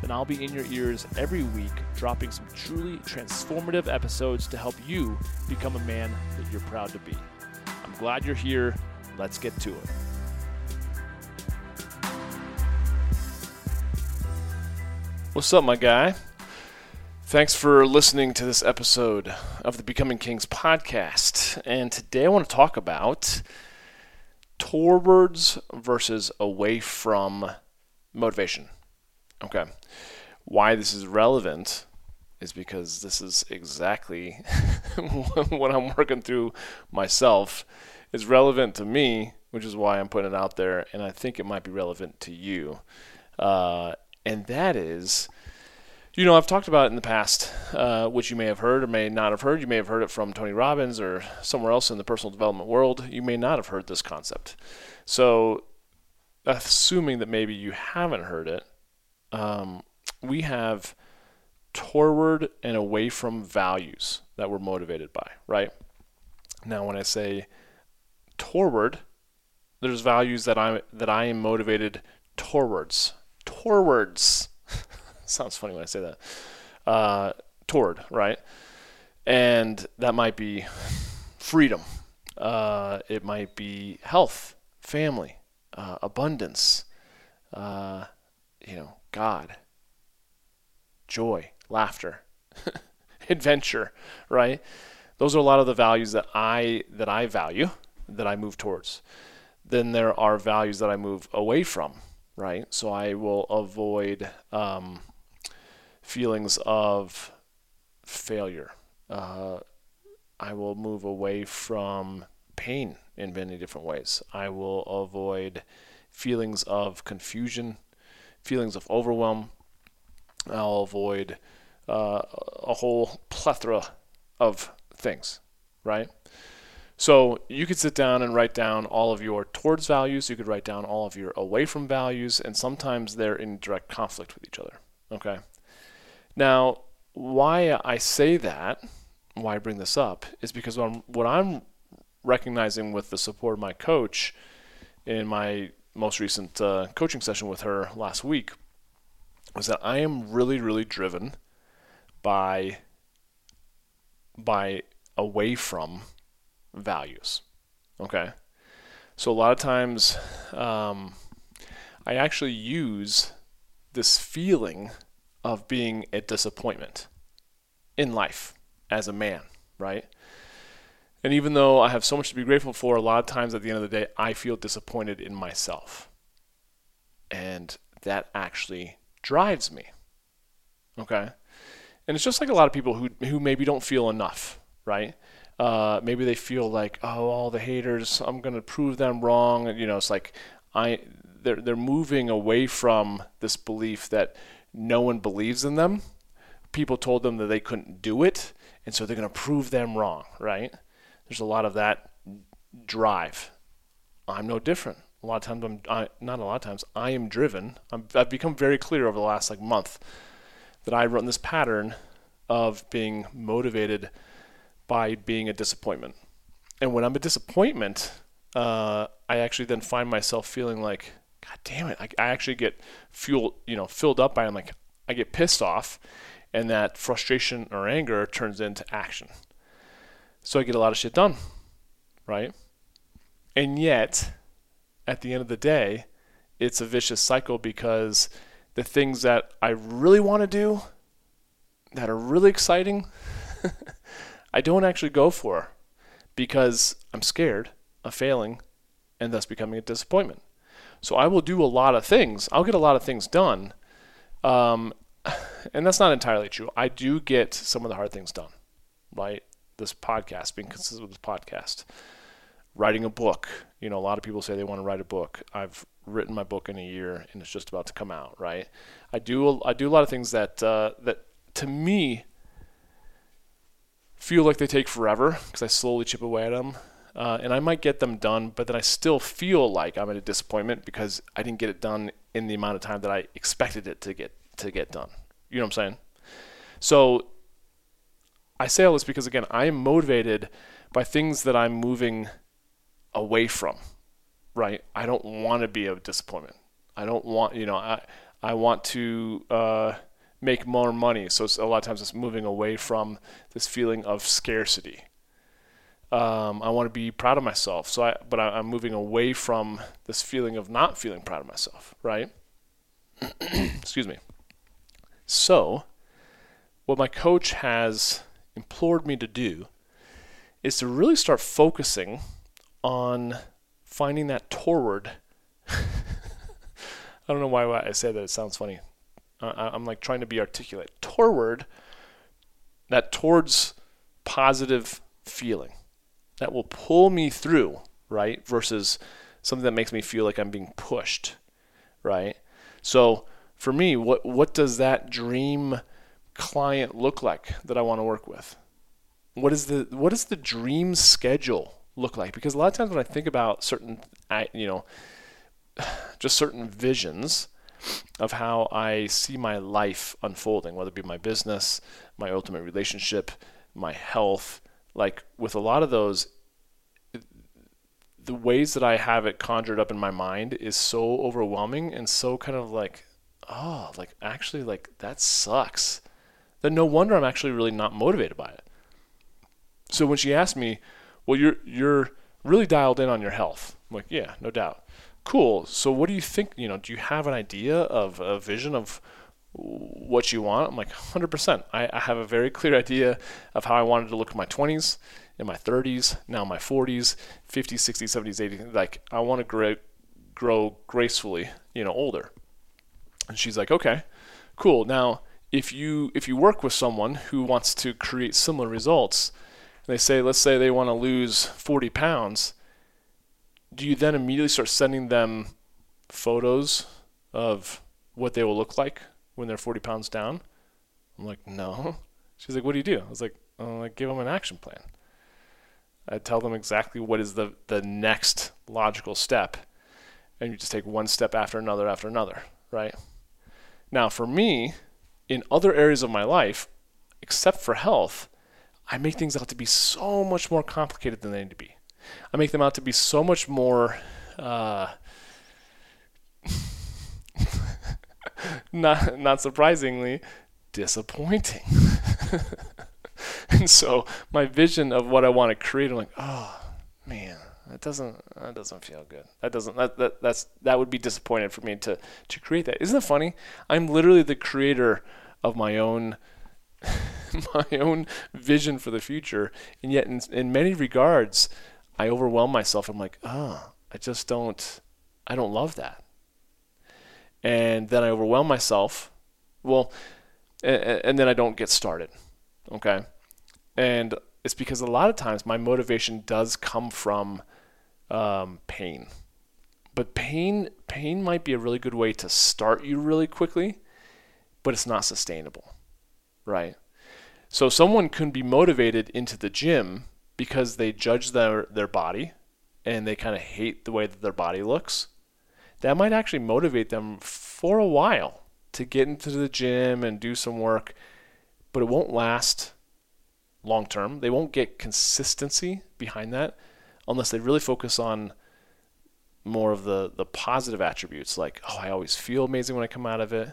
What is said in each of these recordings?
then I'll be in your ears every week dropping some truly transformative episodes to help you become a man that you're proud to be. I'm glad you're here. Let's get to it. What's up, my guy? Thanks for listening to this episode of the Becoming Kings podcast. And today I want to talk about towards versus away from motivation. Okay. Why this is relevant is because this is exactly what I'm working through myself It's relevant to me, which is why I'm putting it out there, and I think it might be relevant to you. Uh, and that is, you know, I've talked about it in the past, uh, which you may have heard or may not have heard. You may have heard it from Tony Robbins or somewhere else in the personal development world. You may not have heard this concept. So, assuming that maybe you haven't heard it, um, we have toward and away from values that we're motivated by, right? Now, when I say toward, there's values that I'm that I am motivated towards. Towards sounds funny when I say that. Uh, toward, right? And that might be freedom. Uh, it might be health, family, uh, abundance. Uh, you know, God, joy, laughter, adventure, right? Those are a lot of the values that I that I value, that I move towards. Then there are values that I move away from, right? So I will avoid um, feelings of failure. Uh, I will move away from pain in many different ways. I will avoid feelings of confusion, feelings of overwhelm. I'll avoid uh, a whole plethora of things, right? So you could sit down and write down all of your towards values. You could write down all of your away from values, and sometimes they're in direct conflict with each other. Okay. Now, why I say that, why I bring this up, is because what I'm, what I'm recognizing with the support of my coach in my most recent uh, coaching session with her last week was that I am really, really driven by by away from values. Okay, so a lot of times um, I actually use this feeling of being a disappointment in life as a man, right? And even though I have so much to be grateful for, a lot of times at the end of the day, I feel disappointed in myself. And that actually drives me. Okay? And it's just like a lot of people who, who maybe don't feel enough, right? Uh, maybe they feel like, oh, all the haters, I'm going to prove them wrong. You know, it's like I, they're, they're moving away from this belief that no one believes in them. People told them that they couldn't do it, and so they're going to prove them wrong, right? There's a lot of that drive. I'm no different. A lot of times, I'm I, not a lot of times. I am driven. i have become very clear over the last like month that I run this pattern of being motivated by being a disappointment. And when I'm a disappointment, uh, I actually then find myself feeling like, God damn it! I, I actually get fueled, you know, filled up by. I'm like, I get pissed off, and that frustration or anger turns into action. So I get a lot of shit done, right? And yet, at the end of the day, it's a vicious cycle because the things that I really want to do, that are really exciting, I don't actually go for because I'm scared of failing and thus becoming a disappointment. So I will do a lot of things. I'll get a lot of things done. Um, and that's not entirely true. I do get some of the hard things done, right? This podcast, being consistent with this podcast, writing a book. You know, a lot of people say they want to write a book. I've written my book in a year and it's just about to come out, right? I do I do a lot of things that uh, that to me feel like they take forever because I slowly chip away at them. Uh, and I might get them done, but then I still feel like I'm in a disappointment because I didn't get it done in the amount of time that I expected it to get to get done. You know what I'm saying? So I say all this because again, I am motivated by things that I'm moving away from. Right? I don't want to be a disappointment. I don't want, you know, I I want to uh, make more money. So a lot of times it's moving away from this feeling of scarcity. Um, I want to be proud of myself. So I, but I, I'm moving away from this feeling of not feeling proud of myself. Right? Excuse me. So, what my coach has implored me to do is to really start focusing on finding that toward. I don't know why I say that. It sounds funny. Uh, I'm like trying to be articulate. Toward that towards positive feeling that will pull me through, right? Versus something that makes me feel like I'm being pushed, right? So for me, what what does that dream client look like that I want to work with? What is the what does the dream schedule look like? Because a lot of times when I think about certain, you know, just certain visions of how I see my life unfolding, whether it be my business, my ultimate relationship, my health, like with a lot of those, the ways that I have it conjured up in my mind is so overwhelming and so kind of like, oh, like actually, like that sucks. Then no wonder I'm actually really not motivated by it. So when she asked me, well, you're you're really dialed in on your health. I'm like, yeah, no doubt. Cool. So what do you think? You know, do you have an idea of a vision of what you want? I'm like, 100%. I, I have a very clear idea of how I wanted to look in my 20s, in my 30s, now my 40s, 50s, 60s, 70s, 80s. Like, I want to grow, grow gracefully, you know, older. And she's like, okay, cool. Now, if you if you work with someone who wants to create similar results, and they say, let's say they want to lose 40 pounds, do you then immediately start sending them photos of what they will look like when they're 40 pounds down? I'm like, no. She's like, what do you do? I was like, oh, I give them an action plan. I tell them exactly what is the, the next logical step. And you just take one step after another after another, right? Now, for me, in other areas of my life, except for health, I make things out to be so much more complicated than they need to be. I make them out to be so much more uh, not not surprisingly disappointing. and so my vision of what I want to create, I'm like, oh man, that doesn't that doesn't feel good. That doesn't that, that that's that would be disappointed for me to to create that. Isn't it funny? I'm literally the creator of my own my own vision for the future, and yet in in many regards, I overwhelm myself. I'm like, oh, I just don't, I don't love that, and then I overwhelm myself. Well, and, and then I don't get started. Okay, and it's because a lot of times my motivation does come from um, pain. But pain, pain might be a really good way to start you really quickly, but it's not sustainable, right? So someone can be motivated into the gym because they judge their, their body and they kind of hate the way that their body looks. That might actually motivate them for a while to get into the gym and do some work, but it won't last long term. They won't get consistency behind that unless they really focus on more of the the positive attributes like oh I always feel amazing when I come out of it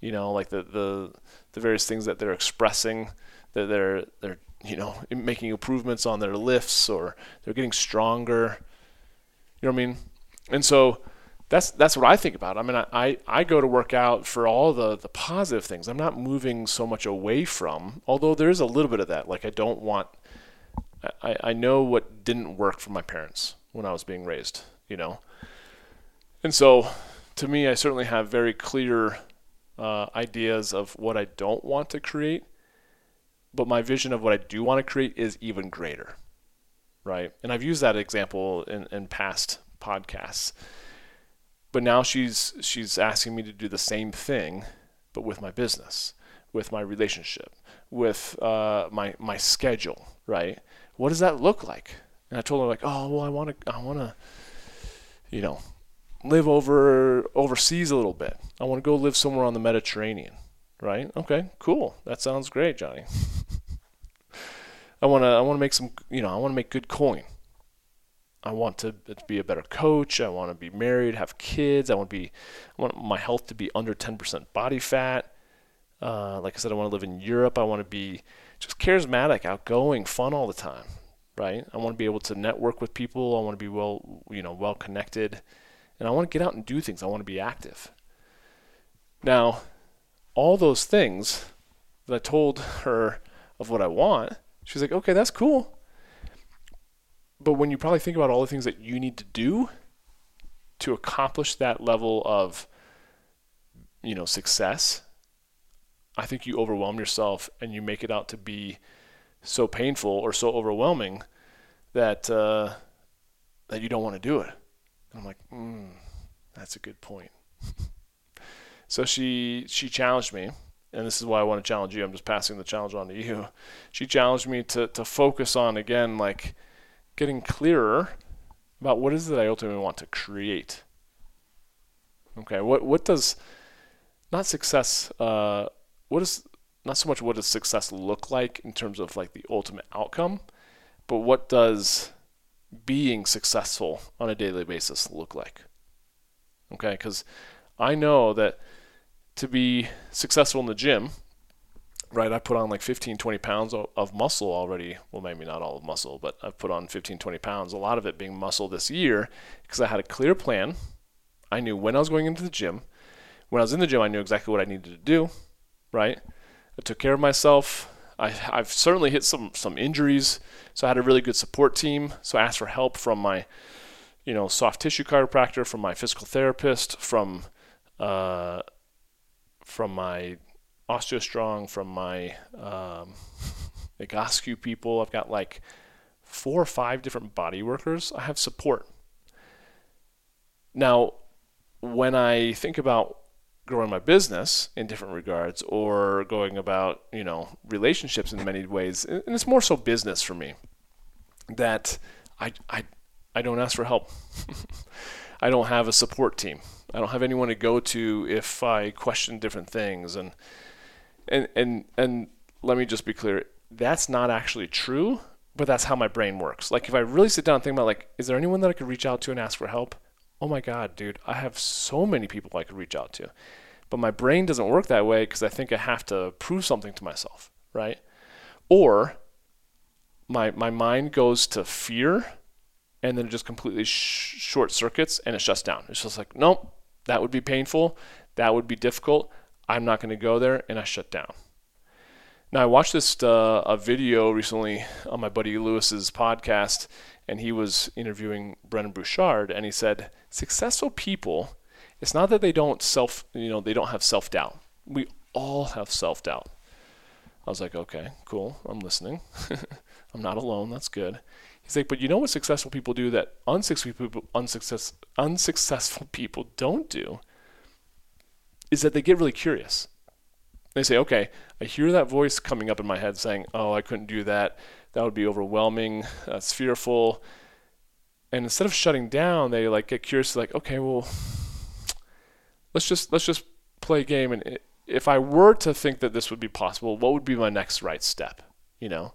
you know like the the the various things that they're expressing that they're they're you know making improvements on their lifts or they're getting stronger you know what I mean and so that's that's what I think about. I mean, I, I, I go to work out for all the, the positive things. I'm not moving so much away from, although there is a little bit of that. Like I don't want I, I know what didn't work for my parents when I was being raised, you know. And so to me I certainly have very clear uh, ideas of what I don't want to create, but my vision of what I do want to create is even greater, right? And I've used that example in, in past podcasts. but now she's she's asking me to do the same thing, but with my business, with my relationship, with uh, my my schedule, right? What does that look like? And I told her like, oh well, I want to I want to, you know, live over overseas a little bit. I want to go live somewhere on the Mediterranean, right? Okay, cool. That sounds great, Johnny. I want to I want to make some, you know, I want to make good coin. I want to be a better coach. I want to be married, have kids. I want to be, I want my health to be under 10% body fat. Uh, like I said, I want to live in Europe. I want to be just charismatic, outgoing, fun all the time, right? I want to be able to network with people. I want to be well, you know, well connected, and I want to get out and do things. I want to be active. Now, all those things that I told her of what I want, she's like, okay, that's cool. But when you probably think about all the things that you need to do to accomplish that level of you know success, I think you overwhelm yourself and you make it out to be so painful or so overwhelming that uh, that you don't want to do it. And I'm like, mm, that's a good point. so she she challenged me, and this is why I want to challenge you. I'm just passing the challenge on to you. She challenged me to to focus on again like getting clearer about what is it that I ultimately want to create. Okay, what what does not success uh, what is not so much what does success look like in terms of like the ultimate outcome, but what does being successful on a daily basis look like? Okay, because I know that to be successful in the gym, right, I put on like 15, 20 pounds of muscle already. Well, maybe not all of muscle, but I've put on 15, 20 pounds, a lot of it being muscle this year because I had a clear plan. I knew when I was going into the gym. When I was in the gym, I knew exactly what I needed to do, right? I took care of myself. I, have certainly hit some, some injuries, so I had a really good support team. So I asked for help from my, you know, soft tissue chiropractor, from my physical therapist, from, uh, from my OsteoStrong, from my um, Egoscue people. I've got like four or five different body workers. I have support. Now, when I think about growing my business in different regards or going about, you know, relationships in many ways, and it's more so business for me, that I, I, I don't ask for help. I don't have a support team. I don't have anyone to go to if I question different things and and and and let me just be clear that's not actually true but that's how my brain works like if i really sit down and think about like is there anyone that i could reach out to and ask for help oh my god dude i have so many people i could reach out to but my brain doesn't work that way because i think i have to prove something to myself right or my my mind goes to fear and then it just completely sh- short circuits and it shuts down it's just like nope that would be painful that would be difficult I'm not going to go there, and I shut down. Now I watched this uh, a video recently on my buddy Lewis's podcast, and he was interviewing Brendon Burchard, and he said successful people. It's not that they don't self, you know, they don't have self doubt. We all have self doubt. I was like, okay, cool. I'm listening. I'm not alone. That's good. He's like, but you know what successful people do that unsuccessful people, unsuccess, unsuccessful people don't do? is that they get really curious. They say, okay, I hear that voice coming up in my head saying, oh, I couldn't do that. That would be overwhelming. Uh, That's fearful. And instead of shutting down, they like get curious, like, okay, well, let's just let's just play a game. And if I were to think that this would be possible, what would be my next right step? You know.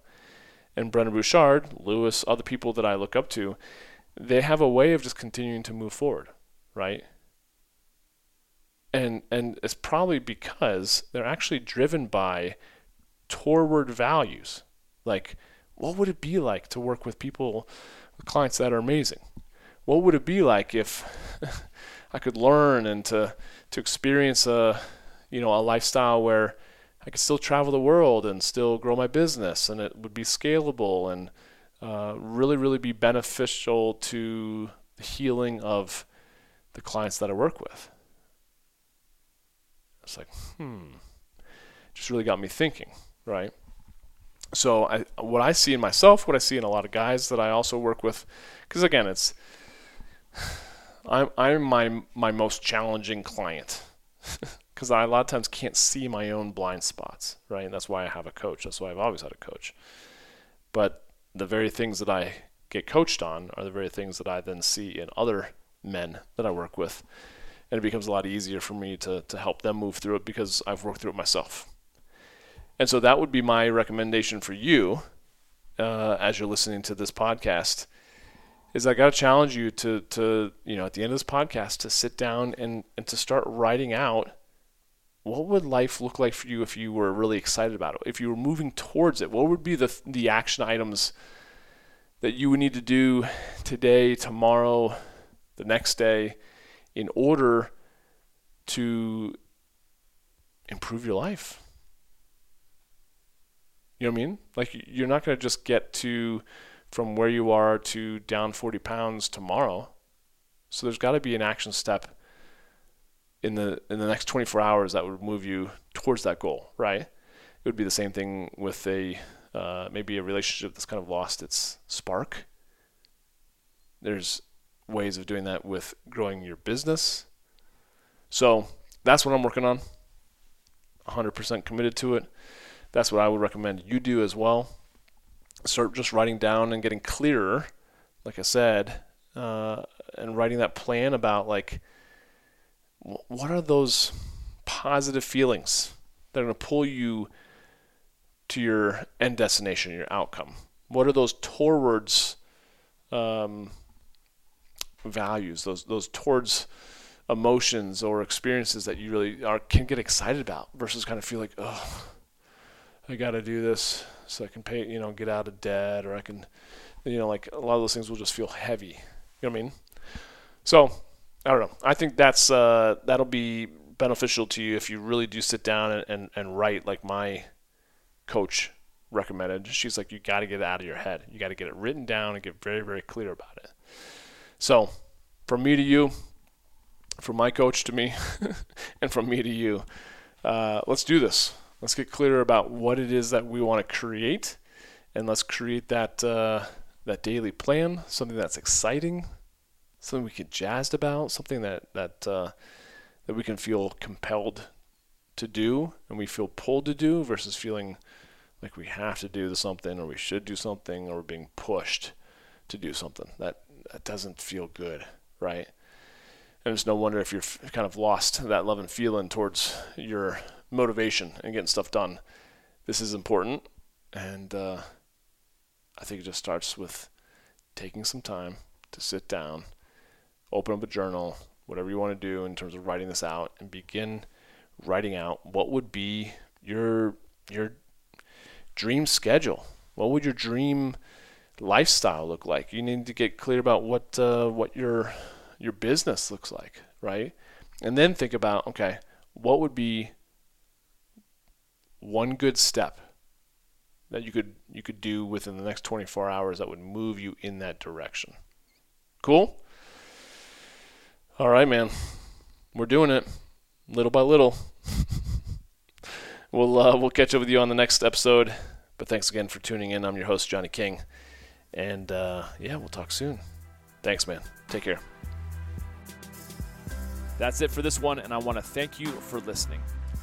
And Brendon Burchard, Lewis, other people that I look up to, they have a way of just continuing to move forward, right? and and it's probably because they're actually driven by toward values like what would it be like to work with people with clients that are amazing what would it be like if i could learn and to to experience a you know a lifestyle where i could still travel the world and still grow my business and it would be scalable and uh, really really be beneficial to the healing of the clients that i work with it's like, hmm, just really got me thinking, right? So I, what I see in myself, what I see in a lot of guys that I also work with, because again, it's I'm I'm my my most challenging client because I a lot of times can't see my own blind spots, right? And that's why I have a coach. That's why I've always had a coach. But the very things that I get coached on are the very things that I then see in other men that I work with. And it becomes a lot easier for me to, to help them move through it because I've worked through it myself. And so that would be my recommendation for you uh, as you're listening to this podcast is I got to challenge you to, to, you know, at the end of this podcast to sit down and, and to start writing out what would life look like for you if you were really excited about it? If you were moving towards it, what would be the, the action items that you would need to do today, tomorrow, the next day in order to improve your life? You know what I mean? Like you're not going to just get to from where you are to down 40 pounds tomorrow. So there's got to be an action step in the in the next 24 hours that would move you towards that goal, right? It would be the same thing with a uh, maybe a relationship that's kind of lost its spark. There's ways of doing that with growing your business. So that's what I'm working on. 100% committed to it that's what I would recommend you do as well. Start just writing down and getting clearer, like I said, uh, and writing that plan about like what are those positive feelings that are going to pull you to your end destination, your outcome. What are those towards um, values, those those towards emotions or experiences that you really are can get excited about versus kind of feel like, oh, I got to do this so I can pay, you know, get out of debt, or I can, you know, like a lot of those things will just feel heavy. You know what I mean? So I don't know. I think that's uh, that'll be beneficial to you if you really do sit down and, and, and write like my coach recommended. She's like, you got to get it out of your head. You got to get it written down and get very, very clear about it. So, from me to you, from my coach to me, and from me to you, uh, let's do this. Let's get clear about what it is that we want to create, and let's create that uh, that daily plan, something that's exciting, something we get jazzed about, something that that uh, that we can feel compelled to do, and we feel pulled to do, versus feeling like we have to do something, or we should do something, or we're being pushed to do something. That that doesn't feel good, right? And it's no wonder if you're kind of lost that love and feeling towards your motivation and getting stuff done. This is important, and uh, I think it just starts with taking some time to sit down, open up a journal, whatever you want to do in terms of writing this out, and begin writing out what would be your your dream schedule. What would your dream lifestyle look like? You need to get clear about what uh, what your your business looks like, right? And then think about okay, what would be one good step that you could you could do within the next 24 hours that would move you in that direction. Cool? All right, man. We're doing it little by little. we'll uh, we'll catch up with you on the next episode. But thanks again for tuning in. I'm your host Johnny King, and uh, yeah, we'll talk soon. Thanks, man. Take care. That's it for this one, and I want to thank you for listening.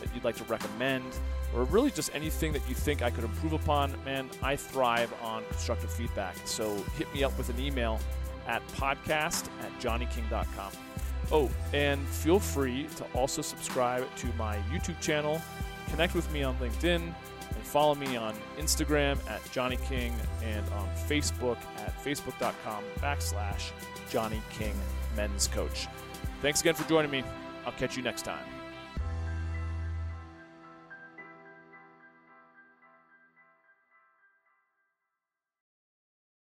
that you'd like to recommend, or really just anything that you think I could improve upon, man, I thrive on constructive feedback. So hit me up with an email at podcast at johnnyking.com. Oh, and feel free to also subscribe to my YouTube channel, connect with me on LinkedIn, and follow me on Instagram at Johnny King and on Facebook at facebook.com backslash Johnny King Men's Coach. Thanks again for joining me. I'll catch you next time.